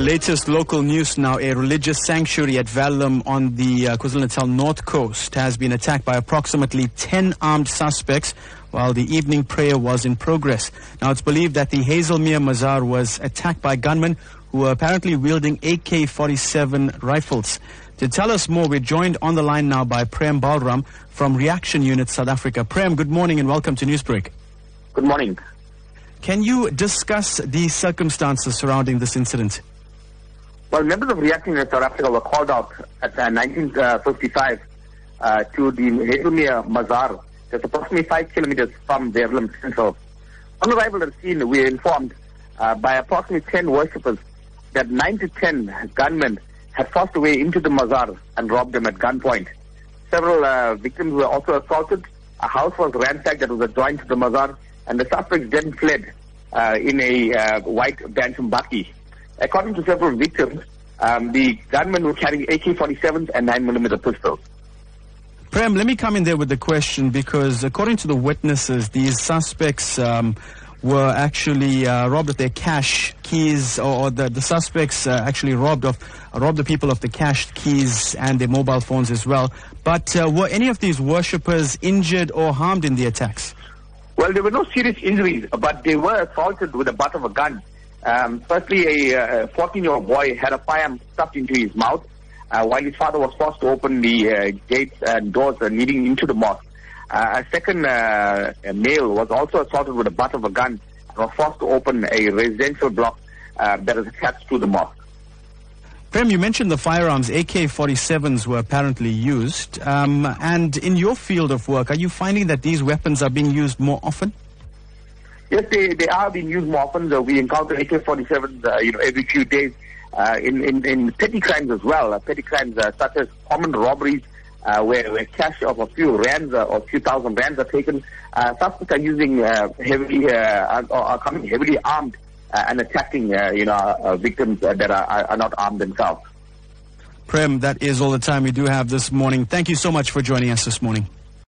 latest local news now. A religious sanctuary at Verulam on the uh, KwaZulu-Natal north coast has been attacked by approximately 10 armed suspects while the evening prayer was in progress. Now it's believed that the Hazelmere Mazar was attacked by gunmen who were apparently wielding AK-47 rifles. To tell us more, we're joined on the line now by Prem Balram from Reaction Unit South Africa. Prem, good morning and welcome to Newsbreak. Good morning. Can you discuss the circumstances surrounding this incident? Well, members of Reaction Unit South Africa were called out at uh, 1955 uh, to the Hazelmere Mazar, just approximately five kilometers from the Verulam Central. On arrival at the scene, we were informed uh, by approximately 10 worshippers that 9 to 10 gunmen had forced their way into the Mazar and robbed them at gunpoint. Several uh, victims were also assaulted. A house was ransacked that was adjoined to the Mazar and the suspects then fled uh, in a uh, white Bantam bakkie. According to several victims, um, the gunmen were carrying AK-47s and 9mm pistols. Prem, let me come in there with the question because according to the witnesses, these suspects um, were actually uh, robbed of their cash keys, or, the, the suspects uh, actually robbed of robbed the people of the cash keys and their mobile phones as well. But uh, were any of these worshippers injured or harmed in the attacks? Well, there were no serious injuries, but they were assaulted with the butt of a gun. Um, firstly, a 14-year-old boy had a firearm stuffed into his mouth, uh, while his father was forced to open the uh, gates and doors uh, leading into the mosque. Uh, a second uh, male was also assaulted with the butt of a gun and was forced to open a residential block uh, that is attached to the mosque. Prem, you mentioned the firearms. AK-47s were apparently used. Um, and in your field of work, are you finding that these weapons are being used more often? Yes, they, they are being used more often. We encounter AK-47s, uh, you know, every few days uh, in, in, in petty crimes as well. Uh, petty crimes uh, such as common robberies, uh, where, where cash of a few rands or a few thousand rands are taken. suspects are using heavily, are, coming heavily armed and attacking, you know, victims that are, are not armed themselves. Prem, that is all the time we do have this morning. Thank you so much for joining us this morning.